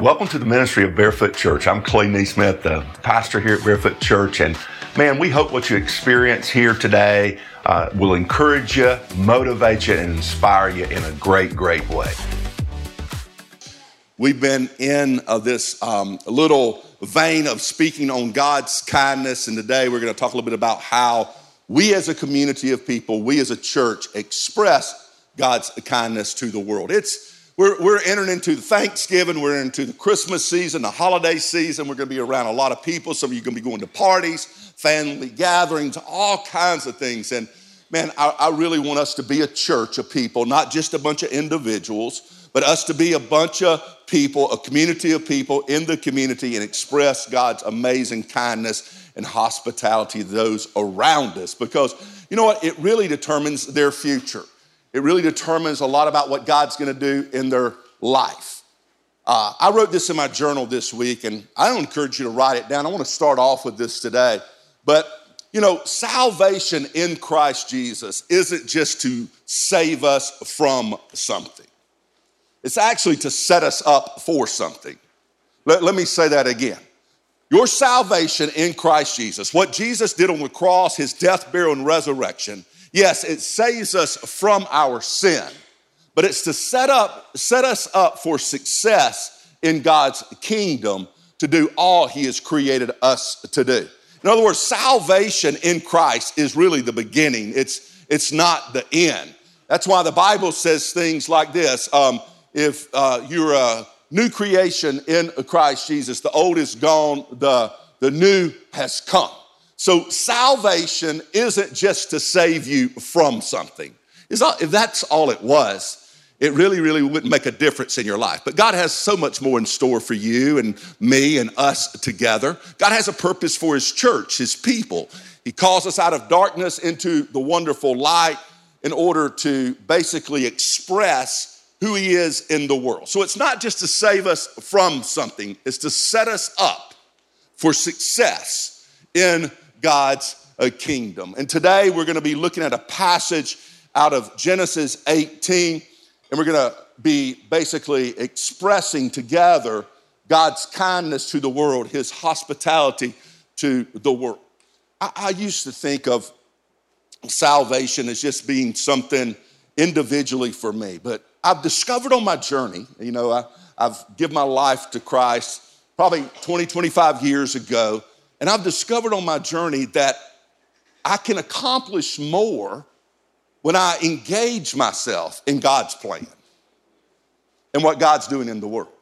Welcome to the ministry of Barefoot Church. I'm Clay Neesmith, the pastor here at Barefoot Church. And man, we hope what you experience here today uh, will encourage you, motivate you, and inspire you in a great, great way. We've been in uh, this um, little vein of speaking on God's kindness, and today we're going to talk a little bit about how we as a community of people, we as a church, express God's kindness to the world. It's we're, we're entering into Thanksgiving, we're into the Christmas season, the holiday season. We're going to be around a lot of people. Some of you are going to be going to parties, family gatherings, all kinds of things. And man, I, I really want us to be a church of people, not just a bunch of individuals, but us to be a bunch of people, a community of people in the community and express God's amazing kindness and hospitality to those around us. Because you know what? It really determines their future. It really determines a lot about what God's going to do in their life. Uh, I wrote this in my journal this week, and I don't encourage you to write it down. I want to start off with this today. But, you know, salvation in Christ Jesus isn't just to save us from something, it's actually to set us up for something. Let, let me say that again. Your salvation in Christ Jesus, what Jesus did on the cross, his death, burial, and resurrection, Yes, it saves us from our sin, but it's to set up set us up for success in God's kingdom to do all he has created us to do. In other words, salvation in Christ is really the beginning. It's it's not the end. That's why the Bible says things like this. Um, if uh, you're a new creation in Christ Jesus, the old is gone, the, the new has come. So salvation isn't just to save you from something. if that's all it was, it really, really wouldn't make a difference in your life. But God has so much more in store for you and me and us together. God has a purpose for His church, His people. He calls us out of darkness into the wonderful light in order to basically express who He is in the world. So it's not just to save us from something, it's to set us up for success in God's uh, kingdom. And today we're going to be looking at a passage out of Genesis 18, and we're going to be basically expressing together God's kindness to the world, his hospitality to the world. I, I used to think of salvation as just being something individually for me, but I've discovered on my journey, you know, I, I've given my life to Christ probably 20, 25 years ago. And I've discovered on my journey that I can accomplish more when I engage myself in God's plan and what God's doing in the world.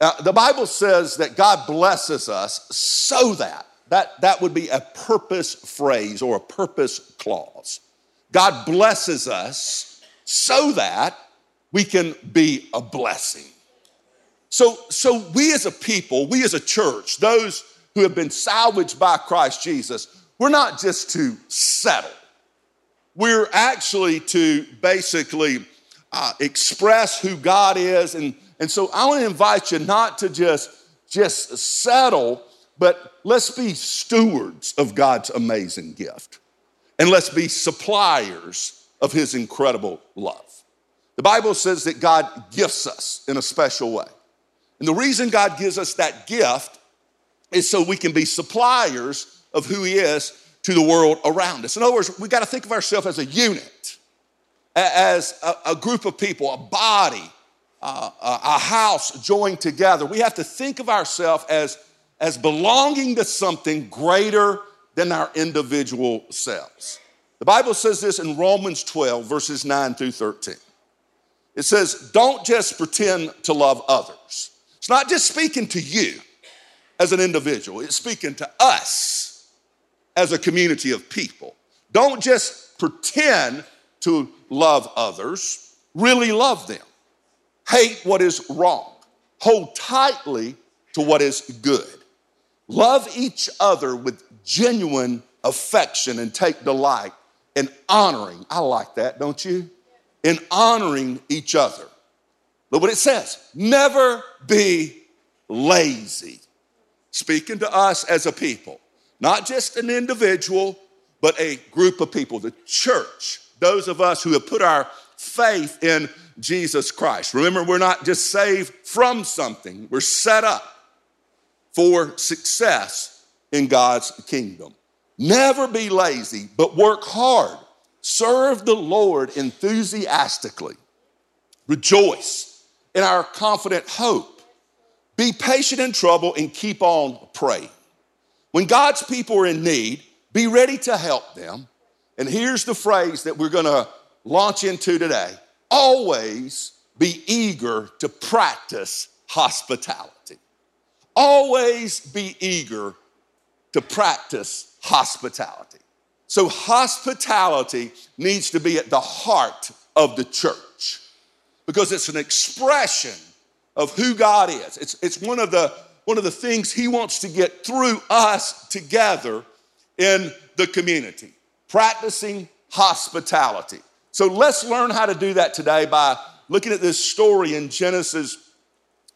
Now, the Bible says that God blesses us so that, that, that would be a purpose phrase or a purpose clause. God blesses us so that we can be a blessing. So, so we as a people, we as a church, those who have been salvaged by Christ Jesus, we're not just to settle. We're actually to basically uh, express who God is. And, and so I want to invite you not to just, just settle, but let's be stewards of God's amazing gift. And let's be suppliers of his incredible love. The Bible says that God gifts us in a special way. And the reason God gives us that gift is so we can be suppliers of who He is to the world around us. In other words, we got to think of ourselves as a unit, as a, a group of people, a body, uh, a house joined together. We have to think of ourselves as, as belonging to something greater than our individual selves. The Bible says this in Romans 12, verses 9 through 13. It says, Don't just pretend to love others. It's not just speaking to you, as an individual, it's speaking to us as a community of people. Don't just pretend to love others, really love them. Hate what is wrong, hold tightly to what is good. Love each other with genuine affection and take delight in honoring. I like that, don't you? In honoring each other. Look what it says never be lazy speaking to us as a people, not just an individual, but a group of people, the church, those of us who have put our faith in Jesus Christ. Remember, we're not just saved from something, we're set up for success in God's kingdom. Never be lazy, but work hard. Serve the Lord enthusiastically. Rejoice in our confident hope. Be patient in trouble and keep on praying. When God's people are in need, be ready to help them. And here's the phrase that we're gonna launch into today always be eager to practice hospitality. Always be eager to practice hospitality. So, hospitality needs to be at the heart of the church because it's an expression of who God is. It's, it's one, of the, one of the things He wants to get through us together in the community, practicing hospitality. So let's learn how to do that today by looking at this story in Genesis,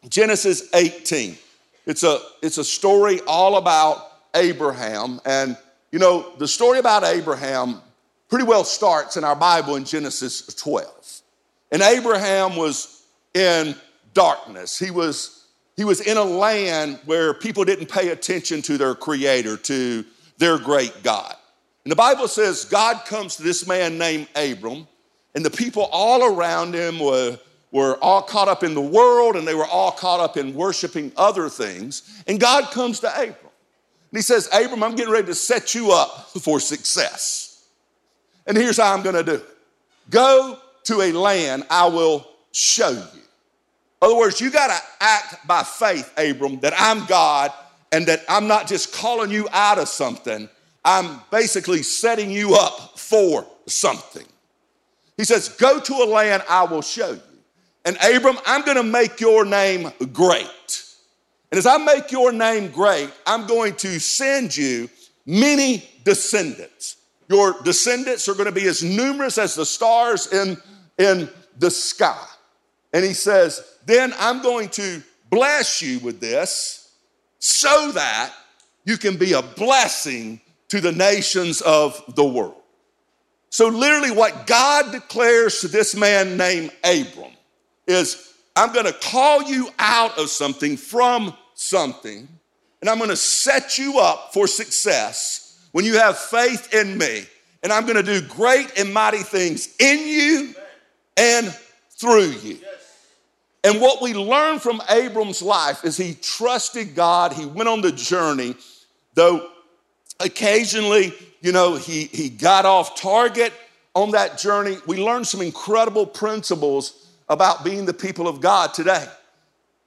Genesis 18. It's a, it's a story all about Abraham. And, you know, the story about Abraham pretty well starts in our Bible in Genesis 12. And Abraham was in darkness. He was, he was in a land where people didn't pay attention to their creator, to their great God. And the Bible says God comes to this man named Abram, and the people all around him were, were all caught up in the world and they were all caught up in worshiping other things. And God comes to Abram. And he says, Abram, I'm getting ready to set you up for success. And here's how I'm going to do it go to a land I will show you. In other words, you got to act by faith, Abram, that I'm God and that I'm not just calling you out of something, I'm basically setting you up for something. He says, Go to a land I will show you. And Abram, I'm going to make your name great. And as I make your name great, I'm going to send you many descendants. Your descendants are going to be as numerous as the stars in, in the sky. And he says, Then I'm going to bless you with this so that you can be a blessing to the nations of the world. So, literally, what God declares to this man named Abram is I'm going to call you out of something from something, and I'm going to set you up for success when you have faith in me. And I'm going to do great and mighty things in you and through you. And what we learn from Abram's life is he trusted God, he went on the journey, though occasionally, you know, he, he got off target on that journey. We learned some incredible principles about being the people of God today,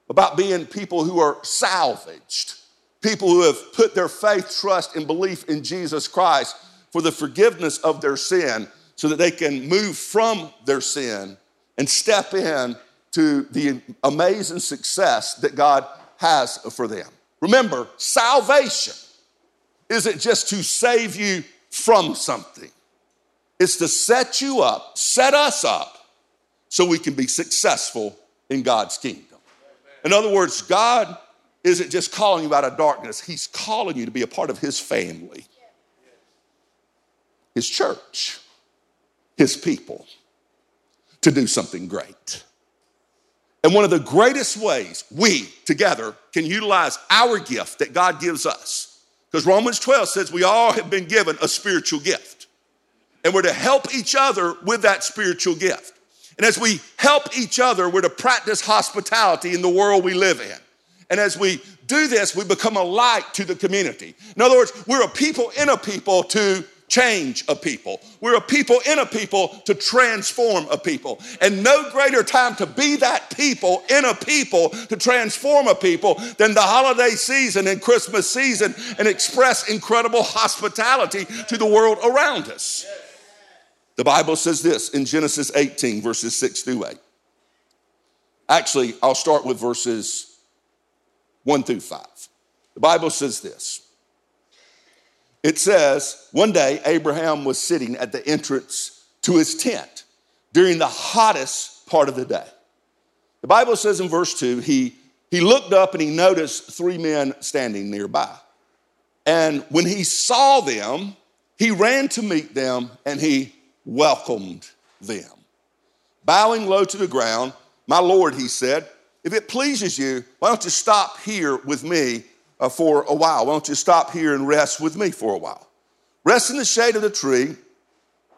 about being people who are salvaged, people who have put their faith, trust, and belief in Jesus Christ for the forgiveness of their sin so that they can move from their sin and step in to the amazing success that God has for them. Remember, salvation isn't just to save you from something, it's to set you up, set us up, so we can be successful in God's kingdom. In other words, God isn't just calling you out of darkness, He's calling you to be a part of His family, His church, His people, to do something great. And one of the greatest ways we together can utilize our gift that God gives us, because Romans 12 says we all have been given a spiritual gift, and we're to help each other with that spiritual gift. And as we help each other, we're to practice hospitality in the world we live in. And as we do this, we become a light to the community. In other words, we're a people in a people to change a people. We're a people in a people to transform a people. And no greater time to be that people in a people to transform a people than the holiday season and Christmas season and express incredible hospitality to the world around us. The Bible says this in Genesis 18, verses 6 through 8. Actually, I'll start with verses 1 through 5. The Bible says this. It says, one day Abraham was sitting at the entrance to his tent during the hottest part of the day. The Bible says in verse 2, he, he looked up and he noticed three men standing nearby. And when he saw them, he ran to meet them and he welcomed them. bowing low to the ground, My Lord, he said, if it pleases you, why don't you stop here with me uh, for a while? Why don't you stop here and rest with me for a while? Rest in the shade of the tree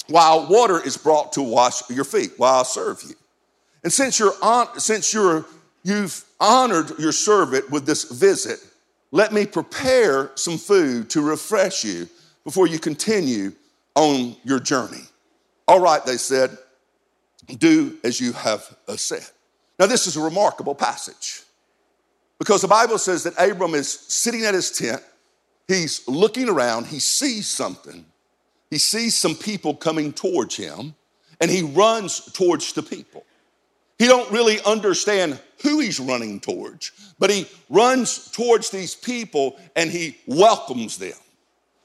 while water is brought to wash your feet, while I serve you. And since you're on, since you're you've honored your servant with this visit, let me prepare some food to refresh you before you continue on your journey. All right, they said, do as you have uh, said. Now, this is a remarkable passage because the Bible says that Abram is sitting at his tent, he's looking around, he sees something, he sees some people coming towards him, and he runs towards the people. He don't really understand who he's running towards, but he runs towards these people and he welcomes them.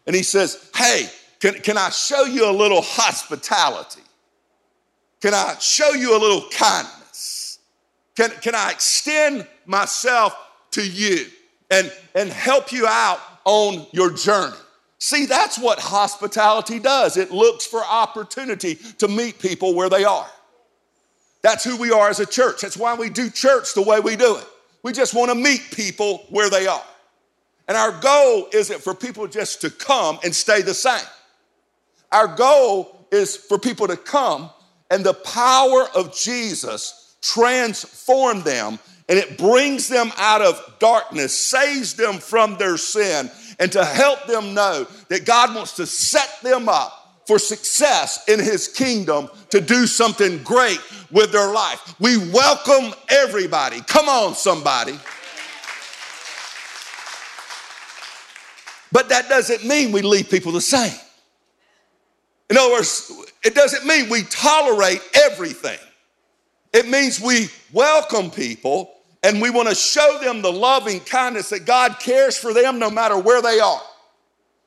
And he says, Hey, can, can I show you a little hospitality? Can I show you a little kindness? Can, can I extend myself to you and, and help you out on your journey? See, that's what hospitality does. It looks for opportunity to meet people where they are. That's who we are as a church. That's why we do church the way we do it. We just want to meet people where they are. And our goal isn't for people just to come and stay the same. Our goal is for people to come and the power of Jesus transform them and it brings them out of darkness, saves them from their sin, and to help them know that God wants to set them up for success in his kingdom to do something great with their life. We welcome everybody. Come on, somebody. But that doesn't mean we leave people the same. In other words, it doesn't mean we tolerate everything. It means we welcome people and we want to show them the loving kindness that God cares for them no matter where they are,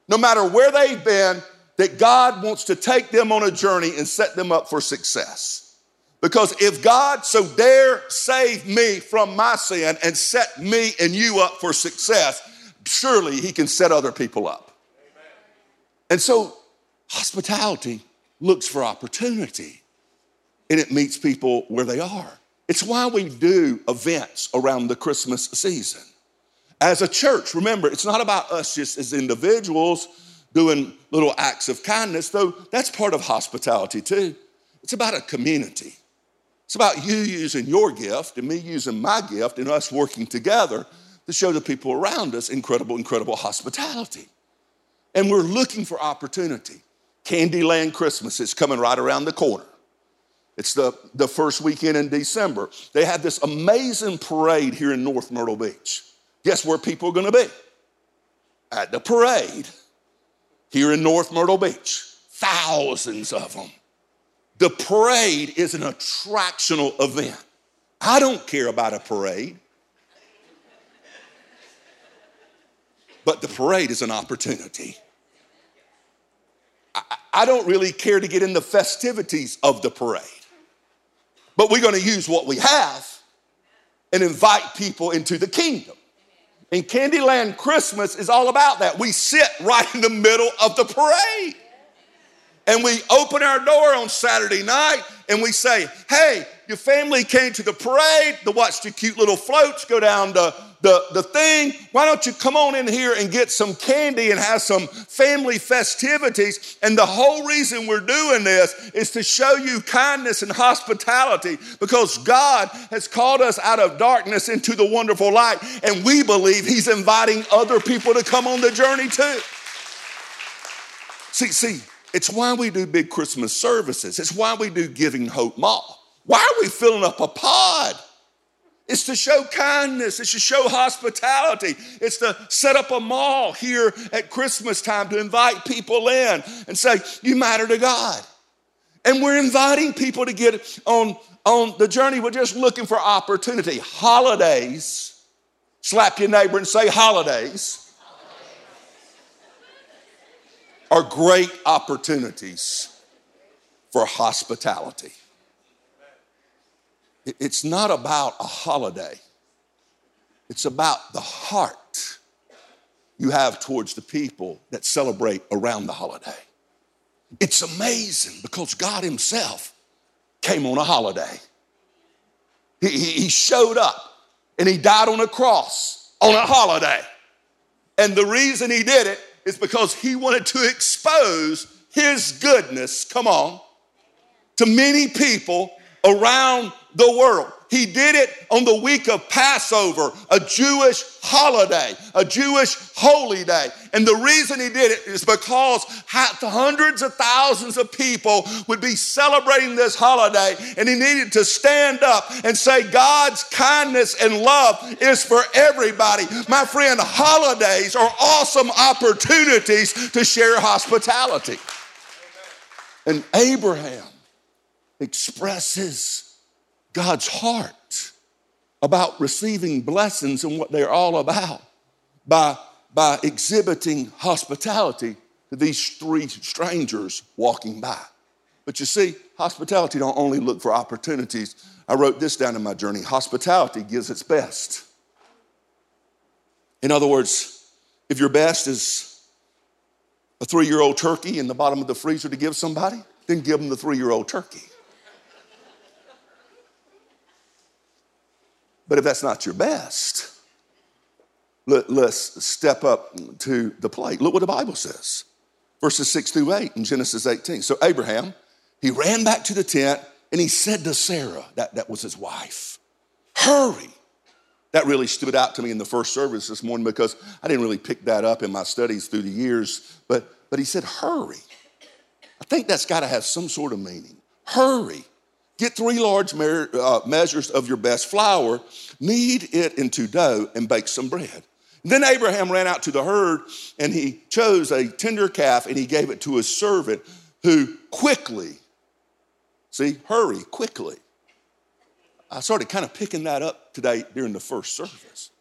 no matter where they've been, that God wants to take them on a journey and set them up for success. Because if God so dare save me from my sin and set me and you up for success, surely He can set other people up. Amen. And so, hospitality looks for opportunity and it meets people where they are. It's why we do events around the Christmas season. As a church, remember, it's not about us just as individuals doing little acts of kindness, though that's part of hospitality too. It's about a community. It's about you using your gift and me using my gift and us working together to show the people around us incredible, incredible hospitality. And we're looking for opportunity. Candyland Christmas is coming right around the corner. It's the, the first weekend in December. They have this amazing parade here in North Myrtle Beach. Guess where people are gonna be? At the parade here in North Myrtle Beach. Thousands of them. The parade is an attractional event. I don't care about a parade, but the parade is an opportunity. I, I don't really care to get in the festivities of the parade, but we're going to use what we have and invite people into the kingdom. And Candyland Christmas is all about that. We sit right in the middle of the parade. And we open our door on Saturday night and we say, hey, your family came to the parade to watch the cute little floats go down the, the, the thing. Why don't you come on in here and get some candy and have some family festivities? And the whole reason we're doing this is to show you kindness and hospitality because God has called us out of darkness into the wonderful light. And we believe He's inviting other people to come on the journey too. See, see, it's why we do big Christmas services. It's why we do Giving Hope Mall. Why are we filling up a pod? It's to show kindness. It's to show hospitality. It's to set up a mall here at Christmas time to invite people in and say, You matter to God. And we're inviting people to get on, on the journey. We're just looking for opportunity. Holidays, slap your neighbor and say, Holidays are great opportunities for hospitality. It's not about a holiday, it's about the heart you have towards the people that celebrate around the holiday. It's amazing because God Himself came on a holiday. He, he, showed up and he died on a cross on a holiday. And the reason he did it is because he wanted to expose his goodness, come on, to many people around the world. He did it on the week of Passover, a Jewish holiday, a Jewish holy day. And the reason he did it is because hundreds of thousands of people would be celebrating this holiday, and he needed to stand up and say, God's kindness and love is for everybody. My friend, holidays are awesome opportunities to share hospitality. And Abraham expresses God's heart about receiving blessings and what they're all about by, by exhibiting hospitality to these three strangers walking by. But you see, hospitality don't only look for opportunities. I wrote this down in my journey. Hospitality gives its best. In other words, if your best is a three year old turkey in the bottom of the freezer to give somebody, then give them the three year old turkey. But if that's not your best, let, us step up to the plate. Look what the Bible says verses 6 through 8 in Genesis 18. So Abraham, he ran back to the tent and he said to Sarah, that, that was his wife, hurry. That really stood out to me in the first service this morning because I didn't really pick that up in my studies through the years. But, but he said, hurry. I think that's got to have some sort of meaning. Hurry. Get three large uh, measures of your best flour, knead it into dough, and bake some bread. then Abraham ran out to the herd and he chose a tender calf and he gave it to his servant who quickly, see, hurry, quickly. I started kind of picking that up today during the first service.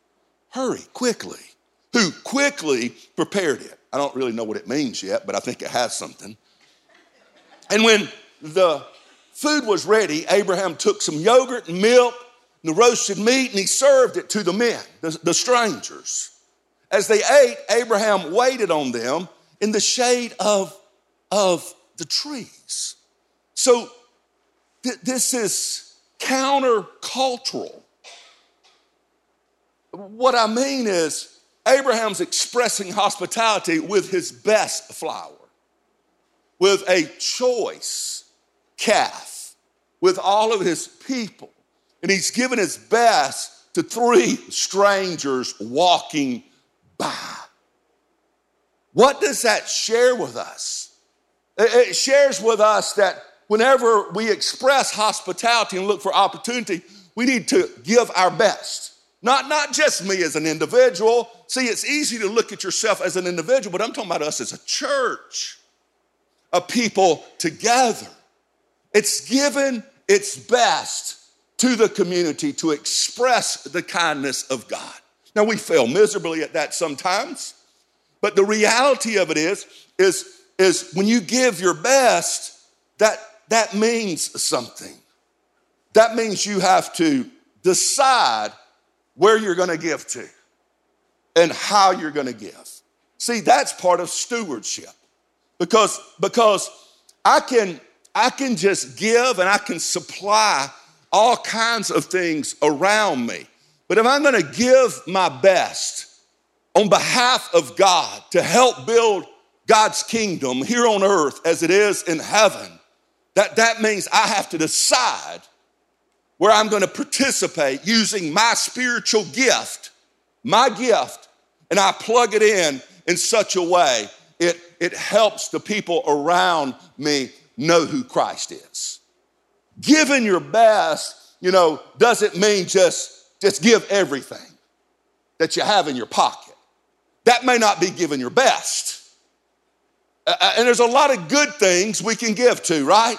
Hurry, quickly. Who quickly prepared it. I don't really know what it means yet, but I think it has something. And when the food was ready, Abraham took some yogurt and milk and the roasted meat and he served it to the men, the, the strangers. As they ate, Abraham waited on them in the shade of, of the trees. So th- this is countercultural. What I mean is, Abraham's expressing hospitality with his best flour, with a choice calf with all of his people. And he's given his best to three strangers walking by. What does that share with us? It shares with us that whenever we express hospitality and look for opportunity, we need to give our best. Not, not just me as an individual. See, it's easy to look at yourself as an individual, but I'm talking about us as a church, a people together. It's given its best to the community to express the kindness of God. Now, we fail miserably at that sometimes, but the reality of it is, is, is when you give your best, that, that means something. That means you have to decide where you're gonna give to and how you're gonna give. See, that's part of stewardship. Because, because I can I can just give and I can supply all kinds of things around me. But if I'm gonna give my best on behalf of God to help build God's kingdom here on earth as it is in heaven, that, that means I have to decide where I'm gonna participate using my spiritual gift, my gift, and I plug it in in such a way it, it helps the people around me know who Christ is. Giving your best, you know, doesn't mean just, just give everything that you have in your pocket. That may not be giving your best. Uh, and there's a lot of good things we can give to, right?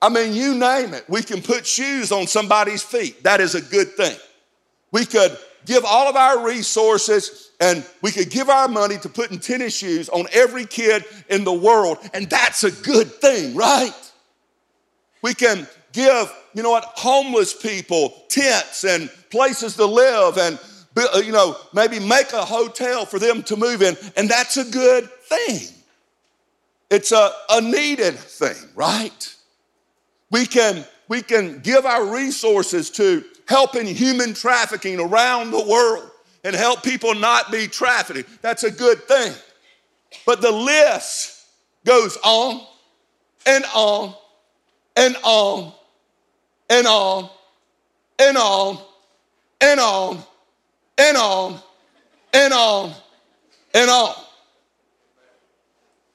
I mean, you name it. We can put shoes on somebody's feet. That is a good thing. We could give all of our resources and we could give our money to putting tennis shoes on every kid in the world, and that's a good thing, right? We can give, you know what, homeless people tents and places to live and, uh, you know, maybe make a hotel for them to move in, and that's a good thing. It's a, a needed thing, right? We can, we can give our resources to helping human trafficking around the world and help people not be trafficked. That's a good thing. But the list goes on and on and on and on and on and on and on and on and on.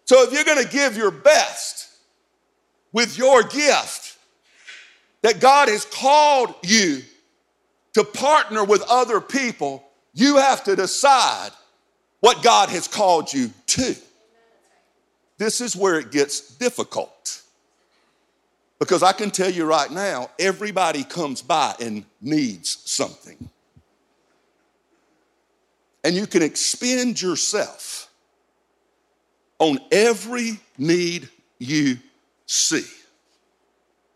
So if you're going to give your best with your gift that God has called you to partner with other people, you have to decide what God has called you to. This is where it gets difficult. Because I can tell you right now, everybody comes by and needs something. And you can expend yourself on every need you see,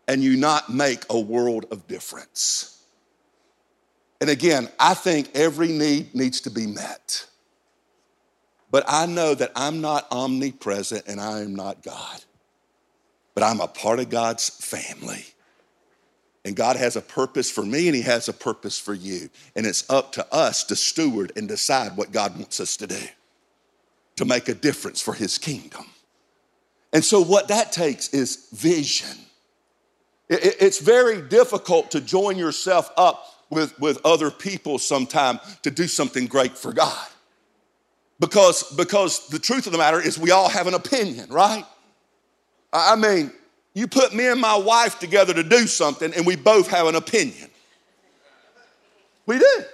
and you not make a world of difference. And again, I think every need needs to be met. But I know that I'm not omnipresent and I am not God. But I'm a part of God's family. And God has a purpose for me and He has a purpose for you. And it's up to us to steward and decide what God wants us to do to make a difference for his kingdom. And so, what that takes is vision. It's very difficult to join yourself up with, with other people sometime to do something great for God. Because, because the truth of the matter is, we all have an opinion, right? I mean, you put me and my wife together to do something, and we both have an opinion. We do.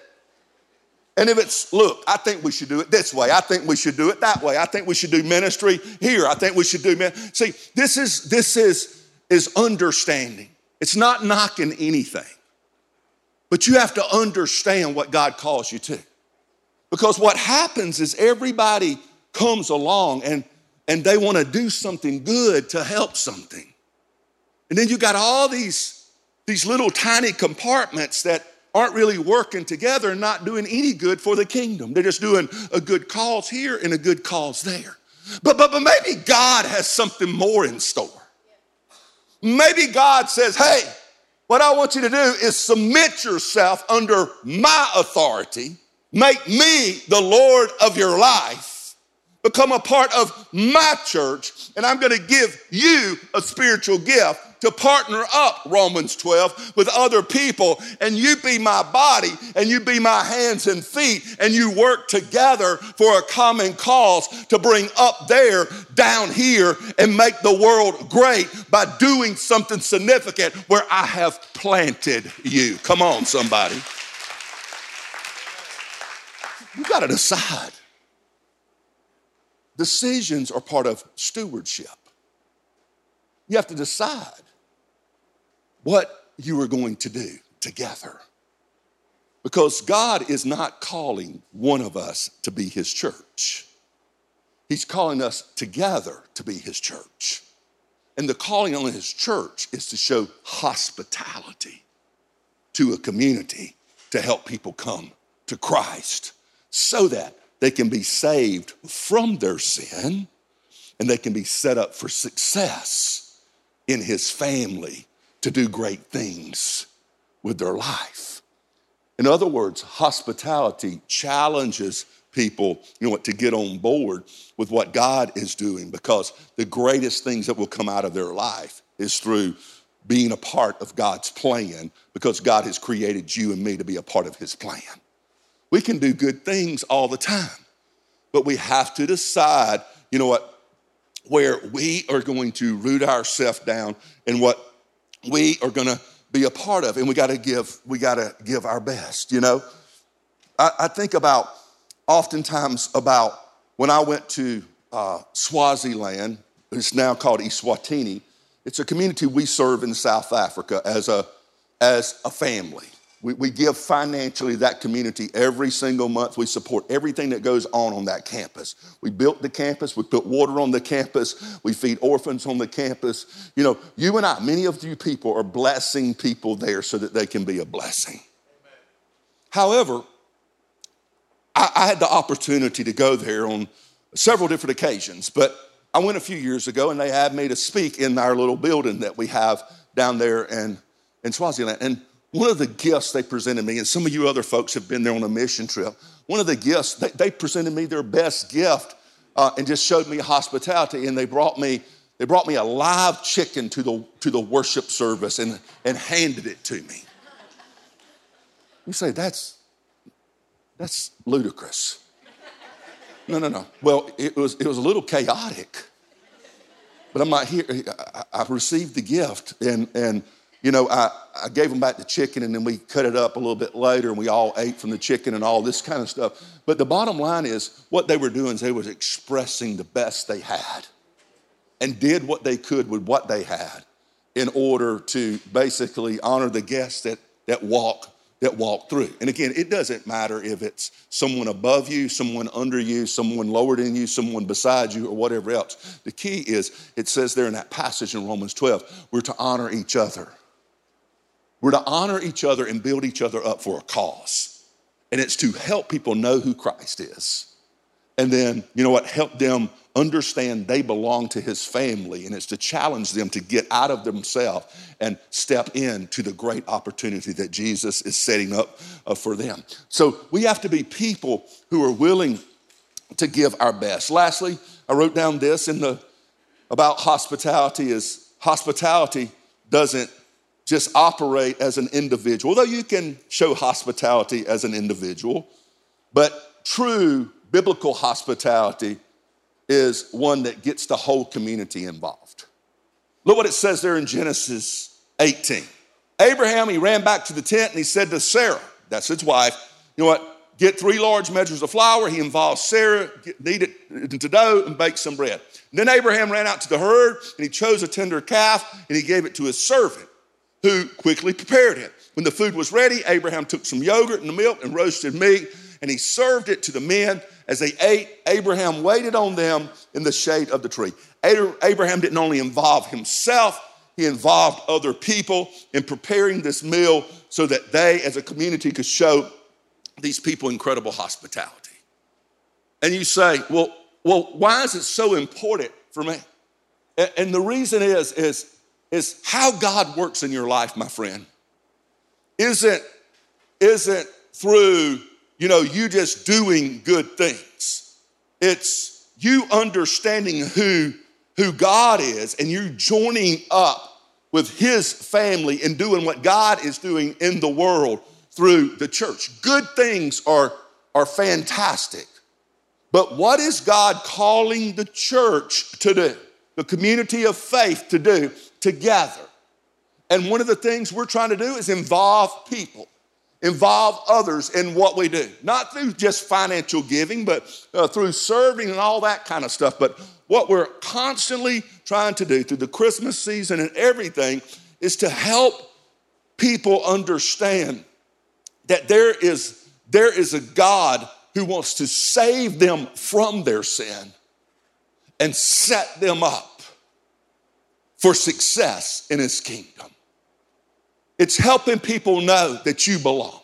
And if it's, look, I think we should do it this way. I think we should do it that way. I think we should do ministry here. I think we should do See, this is this is is understanding. It's not knocking anything. But you have to understand what God calls you to. Because what happens is everybody comes along and and they want to do something good to help something. And then you got all these these little tiny compartments that aren't really working together and not doing any good for the kingdom. They're just doing a good cause here and a good cause there. But, but, but maybe God has something more in store. Maybe God says, hey, what I want you to do is submit yourself under my authority, make me the Lord of your life, become a part of my church, and I'm gonna give you a spiritual gift to partner up, Romans 12, with other people, and you be my body, and you be my hands and feet, and you work together for a common cause to bring up there, down here, and make the world great by doing something significant where I have planted you. Come on, somebody. You got to decide. Decisions are part of stewardship. You have to decide what you are going to do together. Because God is not calling one of us to be his church. He's calling us together to be his church. And the calling on his church is to show hospitality to a community to help people come to Christ so that they can be saved from their sin and they can be set up for success in his family to do great things with their life. In other words, hospitality challenges people, you know what, to get on board with what God is doing because the greatest things that will come out of their life is through being a part of God's plan because God has created you and me to be a part of his plan. We can do good things all the time, but we have to decide, you know what, where we are going to root ourselves down and what we are going to be a part of and we got to give we got to give our best you know? I, I, think about oftentimes about when i went to uh, swaziland it's now called eswatini. It's a community we serve in south africa as a as a family we, we give financially that community every single month. We support everything that goes on on that campus. We built the campus. We put water on the campus. We feed orphans on the campus. You know, you and I, many of you people are blessing people there so that they can be a blessing. Amen. However, I, I had the opportunity to go there on several different occasions, but I went a few years ago and they had me to speak in our little building that we have down there in, in Swaziland. And one of the gifts they presented me, and some of you other folks have been there on a mission trip, one of the gifts, they, they presented me their best gift uh, and just showed me hospitality. And they brought me, they brought me a live chicken to the, to the worship service and, and handed it to me. You say, that's, that's ludicrous. No, no, no. Well, it was, it was a little chaotic. But I'm not here. I, I received the gift, and, and you know, I, I gave them back the chicken, and then we cut it up a little bit later, and we all ate from the chicken and all this kind of stuff. But the bottom line is, what they were doing is they was expressing the best they had, and did what they could with what they had, in order to basically honor the guests that that walk that walk through. And again, it doesn't matter if it's someone above you, someone under you, someone lower than you, someone beside you, or whatever else. The key is it says there in that passage in Romans 12, we're to honor each other. We're to honor each other and build each other up for a cause. And it's to help people know who Christ is. And then, you know what, help them understand they belong to his family. And it's to challenge them to get out of themselves and step into the great opportunity that Jesus is setting up uh, for them. So we have to be people who are willing to give our best. Lastly, I wrote down this in the about hospitality is hospitality doesn't just operate as an individual, though you can show hospitality as an individual, but true biblical hospitality is one that gets the whole community involved. Look what it says there in Genesis 18. Abraham, he ran back to the tent and he said to Sarah, that's his wife, you know what? Get three large measures of flour. He involved Sarah, knead it into dough, and bake some bread. And then Abraham ran out to the herd and he chose a tender calf and he gave it to his servant who quickly prepared it. When the food was ready, Abraham took some yogurt and the milk and roasted meat and he served it to the men. As they ate, Abraham waited on them in the shade of the tree. Abraham didn't only involve himself, he involved other people in preparing this meal so that they, as a community, could show these people incredible hospitality. And you say, well, well, why is it so important for me? And the reason is, is, is how God works in your life, my friend. Isn't, isn't through you know, you just doing good things. It's you understanding who, who God is and you joining up with his family and doing what God is doing in the world through the church. Good things are, are fantastic. But what is God calling the church to do? The community of faith to do together. And one of the things we're trying to do is involve people involve others in what we do. Not through just financial giving, but uh, through serving and all that kind of stuff. But what we're constantly trying to do through the Christmas season and everything is to help people understand that there is, there is a God who wants to save them from their sin and set them up for success in his kingdom. It's helping people know that you belong.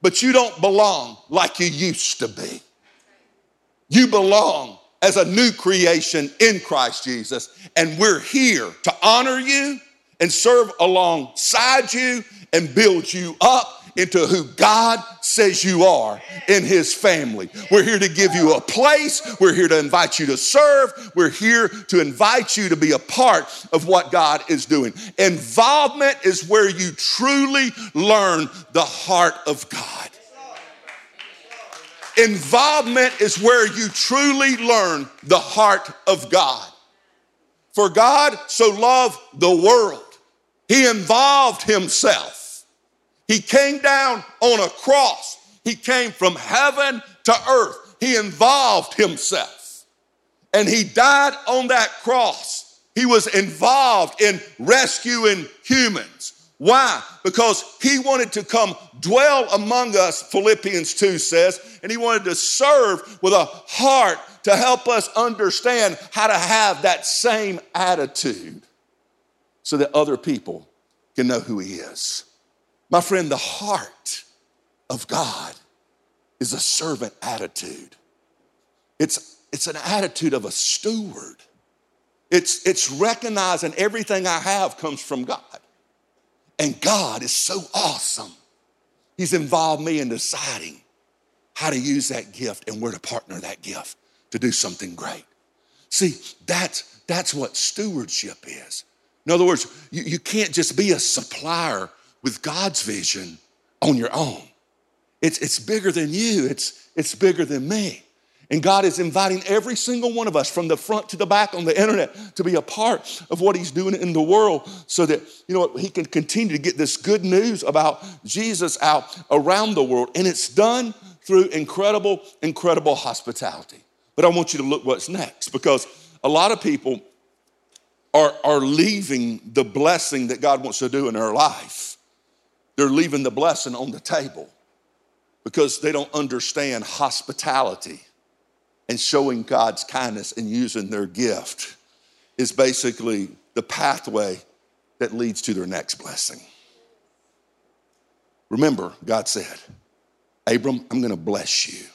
But you don't belong like you used to be. You belong as a new creation in Christ Jesus. And we're here to honor you and serve alongside you and build you up into who God says you are in His family. We're here to give you a place. We're here to invite you to serve. We're here to invite you to be a part of what God is doing. Involvement is where you truly learn the heart of God. Involvement is where you truly learn the heart of God. For God so loved the world, He involved Himself he came down on a cross. He came from heaven to earth. He involved himself. And he died on that cross. He was involved in rescuing humans. Why? Because he wanted to come dwell among us, Philippians 2 says, and he wanted to serve with a heart to help us understand how to have that same attitude so that other people can know who he is. My friend, the heart of God is a servant attitude. It's, it's an attitude of a steward. It's, it's recognizing everything I have comes from God. And God is so awesome. He's involved me in deciding how to use that gift and where to partner that gift to do something great. See, that's, that's what stewardship is. In other words, you, you can't just be a supplier with God's vision on your own. It's, it's bigger than you, it's, it's bigger than me. And God is inviting every single one of us from the front to the back on the internet to be a part of what He's doing in the world so that, you know, He can continue to get this good news about Jesus out around the world. And it's done through incredible, incredible hospitality. But I want you to look what's next because a lot of people are, are leaving the blessing that God wants to do in their life. They're leaving the blessing on the table because they don't understand hospitality and showing God's kindness and using their gift is basically the pathway that leads to their next blessing. Remember, God said, Abram, I'm going to bless you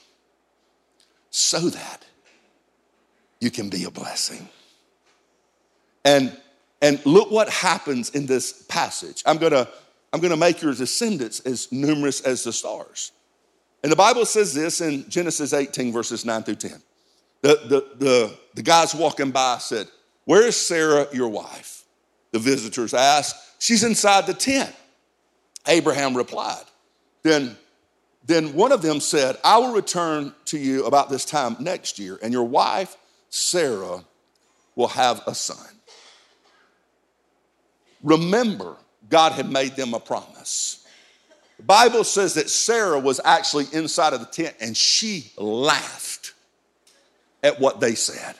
so that you can be a blessing. And, and look what happens in this passage. I'm going to I'm going to make your descendants as numerous as the stars. And the Bible says this in Genesis 18, verses 9 through 10. The, the, the, the guys walking by said, Where is Sarah, your wife? The visitors asked, She's inside the tent. Abraham replied. Then, then one of them said, I will return to you about this time next year, and your wife, Sarah, will have a son. Remember, God had made them a promise. The Bible says that Sarah was actually inside of the tent and she laughed at what they said.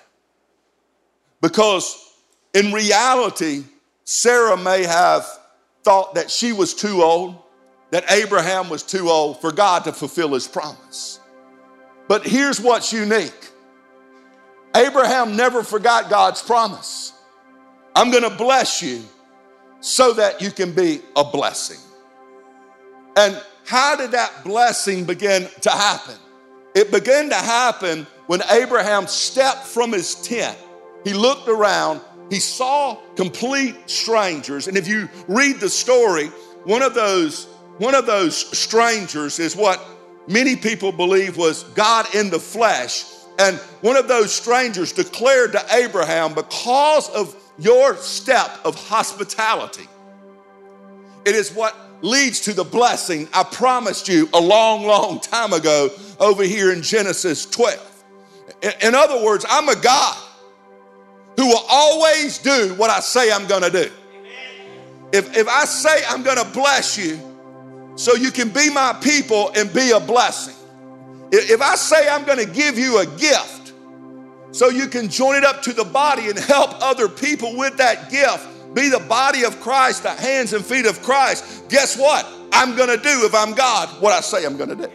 Because in reality, Sarah may have thought that she was too old, that Abraham was too old for God to fulfill his promise. But here's what's unique Abraham never forgot God's promise. I'm gonna bless you so that you can be a blessing. And how did that blessing begin to happen? It began to happen when Abraham stepped from his tent. He looked around, he saw complete strangers. And if you read the story, one of those one of those strangers is what many people believe was God in the flesh. And one of those strangers declared to Abraham, because of your step of hospitality. It is what leads to the blessing I promised you a long, long time ago over here in Genesis 12. In other words, I'm a God who will always do what I say I'm gonna do. If, if I say I'm gonna bless you so you can be my people and be a blessing, if I say I'm gonna give you a gift, so you can join it up to the body and help other people with that gift. Be the body of Christ, the hands and feet of Christ. Guess what? I'm going to do, if I'm God, what I say I'm going to do.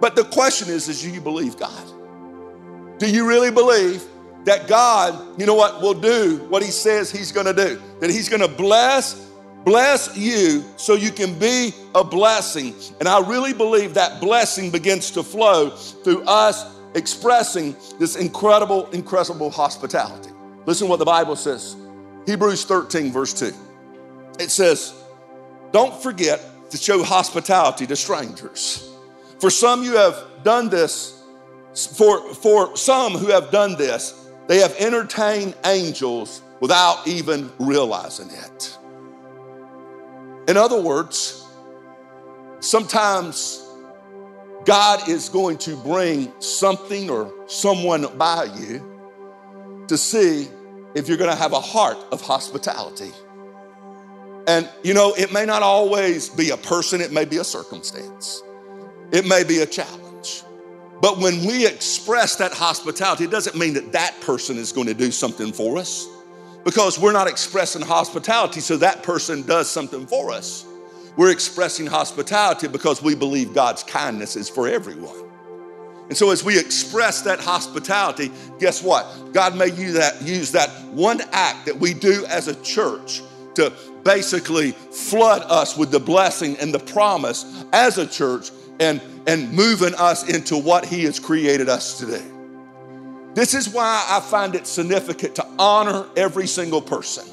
But the question is, is do you believe God? Do you really believe that God, you know what, will do what he says he's going to do? That he's going to bless bless you so you can be a blessing. And I really believe that blessing begins to flow through us expressing this incredible, incredible hospitality. Listen what the Bible says Hebrews 13, verse 2. It says, Don't forget to show hospitality to strangers. For some you have done this, for, for some who have done this, they have entertained angels without even realizing it. In other words, sometimes God is going to bring something or someone by you to see if you're going to have a heart of hospitality. And you know, it may not always be a person, it may be a circumstance, it may be a challenge. But when we express that hospitality, it doesn't mean that that person is going to do something for us because we're not expressing hospitality, so that person does something for us. We're expressing hospitality because we believe God's kindness is for everyone. And so as we express that hospitality, guess what? God may use that, use that one act that we do as a church to basically flood us with the blessing and the promise as a church and, and moving us into what He has created us to do. This is why I find it significant to honor every single person.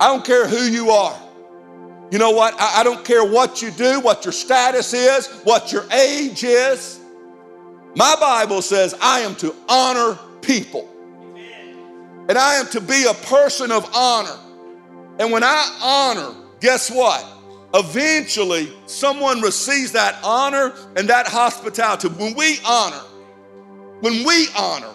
I don't care who you are. You know what? I, I don't care what you do, what your status is, what your age is. My Bible says I am to honor people. And I am to be a person of honor. And when I honor, guess what? Eventually, someone receives that honor and that hospitality. When we honor, when we honor,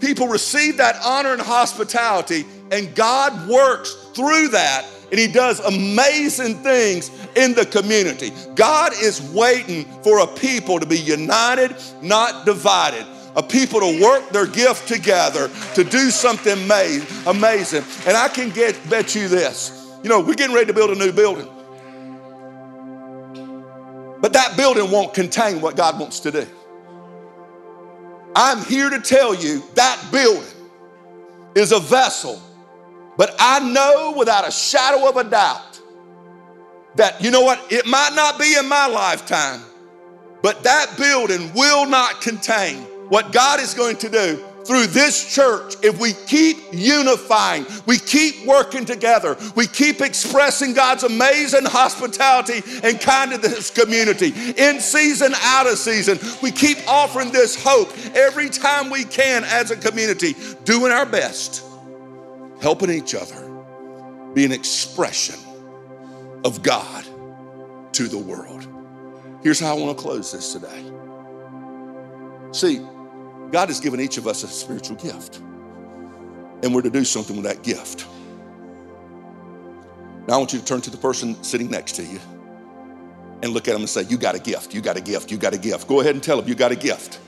people receive that honor and hospitality, and God works through that and He does amazing things in the community. God is waiting for a people to be united, not divided. A people to work their gift together to do something amazing. And I can get bet you this. You know, we're getting ready to build a new building. But that building won't contain what God wants to do. I'm here to tell you that building is a vessel. But I know without a shadow of a doubt that, you know what, it might not be in my lifetime, but that building will not contain what God is going to do through this church, if we keep unifying, we keep working together, we keep expressing God's amazing hospitality and kindness to this community, in season, out of season, we keep offering this hope every time we can as a community, doing our best, helping each other, be an expression of God to the world. Here's how I want to close this today. See, God has given each of us a spiritual gift, and we're to do something with that gift. Now, I want you to turn to the person sitting next to you and look at them and say, You got a gift, you got a gift, you got a gift. Go ahead and tell them you got a gift.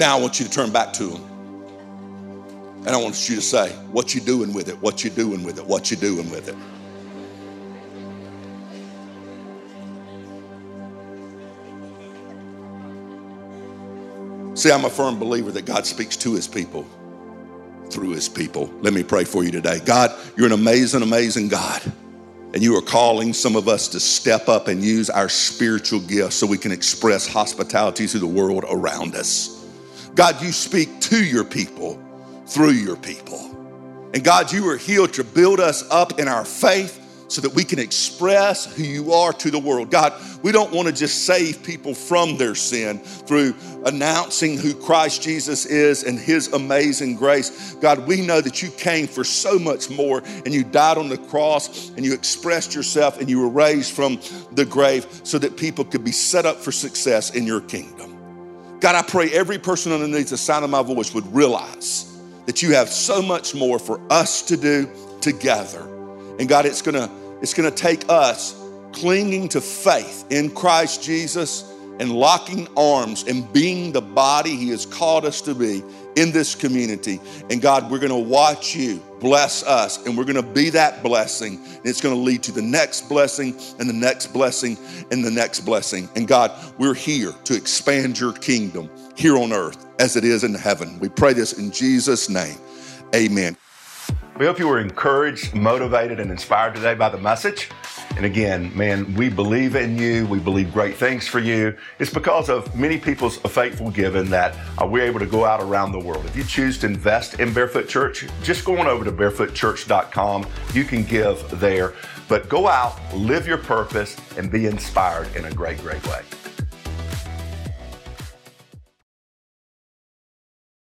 Now I want you to turn back to them. And I want you to say, what you doing with it? What you doing with it? What you doing with it? See, I'm a firm believer that God speaks to his people through his people. Let me pray for you today. God, you're an amazing, amazing God. And you are calling some of us to step up and use our spiritual gifts so we can express hospitality to the world around us. God, you speak to your people through your people. And God, you are here to build us up in our faith so that we can express who you are to the world. God, we don't want to just save people from their sin through announcing who Christ Jesus is and his amazing grace. God, we know that you came for so much more and you died on the cross and you expressed yourself and you were raised from the grave so that people could be set up for success in your kingdom. God, I pray every person underneath the sound of my voice would realize that you have so much more for us to do together. And God, it's gonna it's to take us clinging to faith in Christ Jesus and locking arms and being the body He has called us to be in this community. And God, we're going to watch you bless us and we're going to be that blessing. And it's going to lead to the next blessing and the next blessing and the next blessing. And God, we're here to expand your kingdom here on earth as it is in heaven. We pray this in Jesus' name. Amen. We hope you were encouraged, motivated, and inspired today by the message. And again, man, we believe in you. We believe great things for you. It's because of many people's faithful giving that uh, we're able to go out around the world. If you choose to invest in Barefoot Church, just go on over to barefootchurch.com. You can give there. But go out, live your purpose, and be inspired in a great, great way.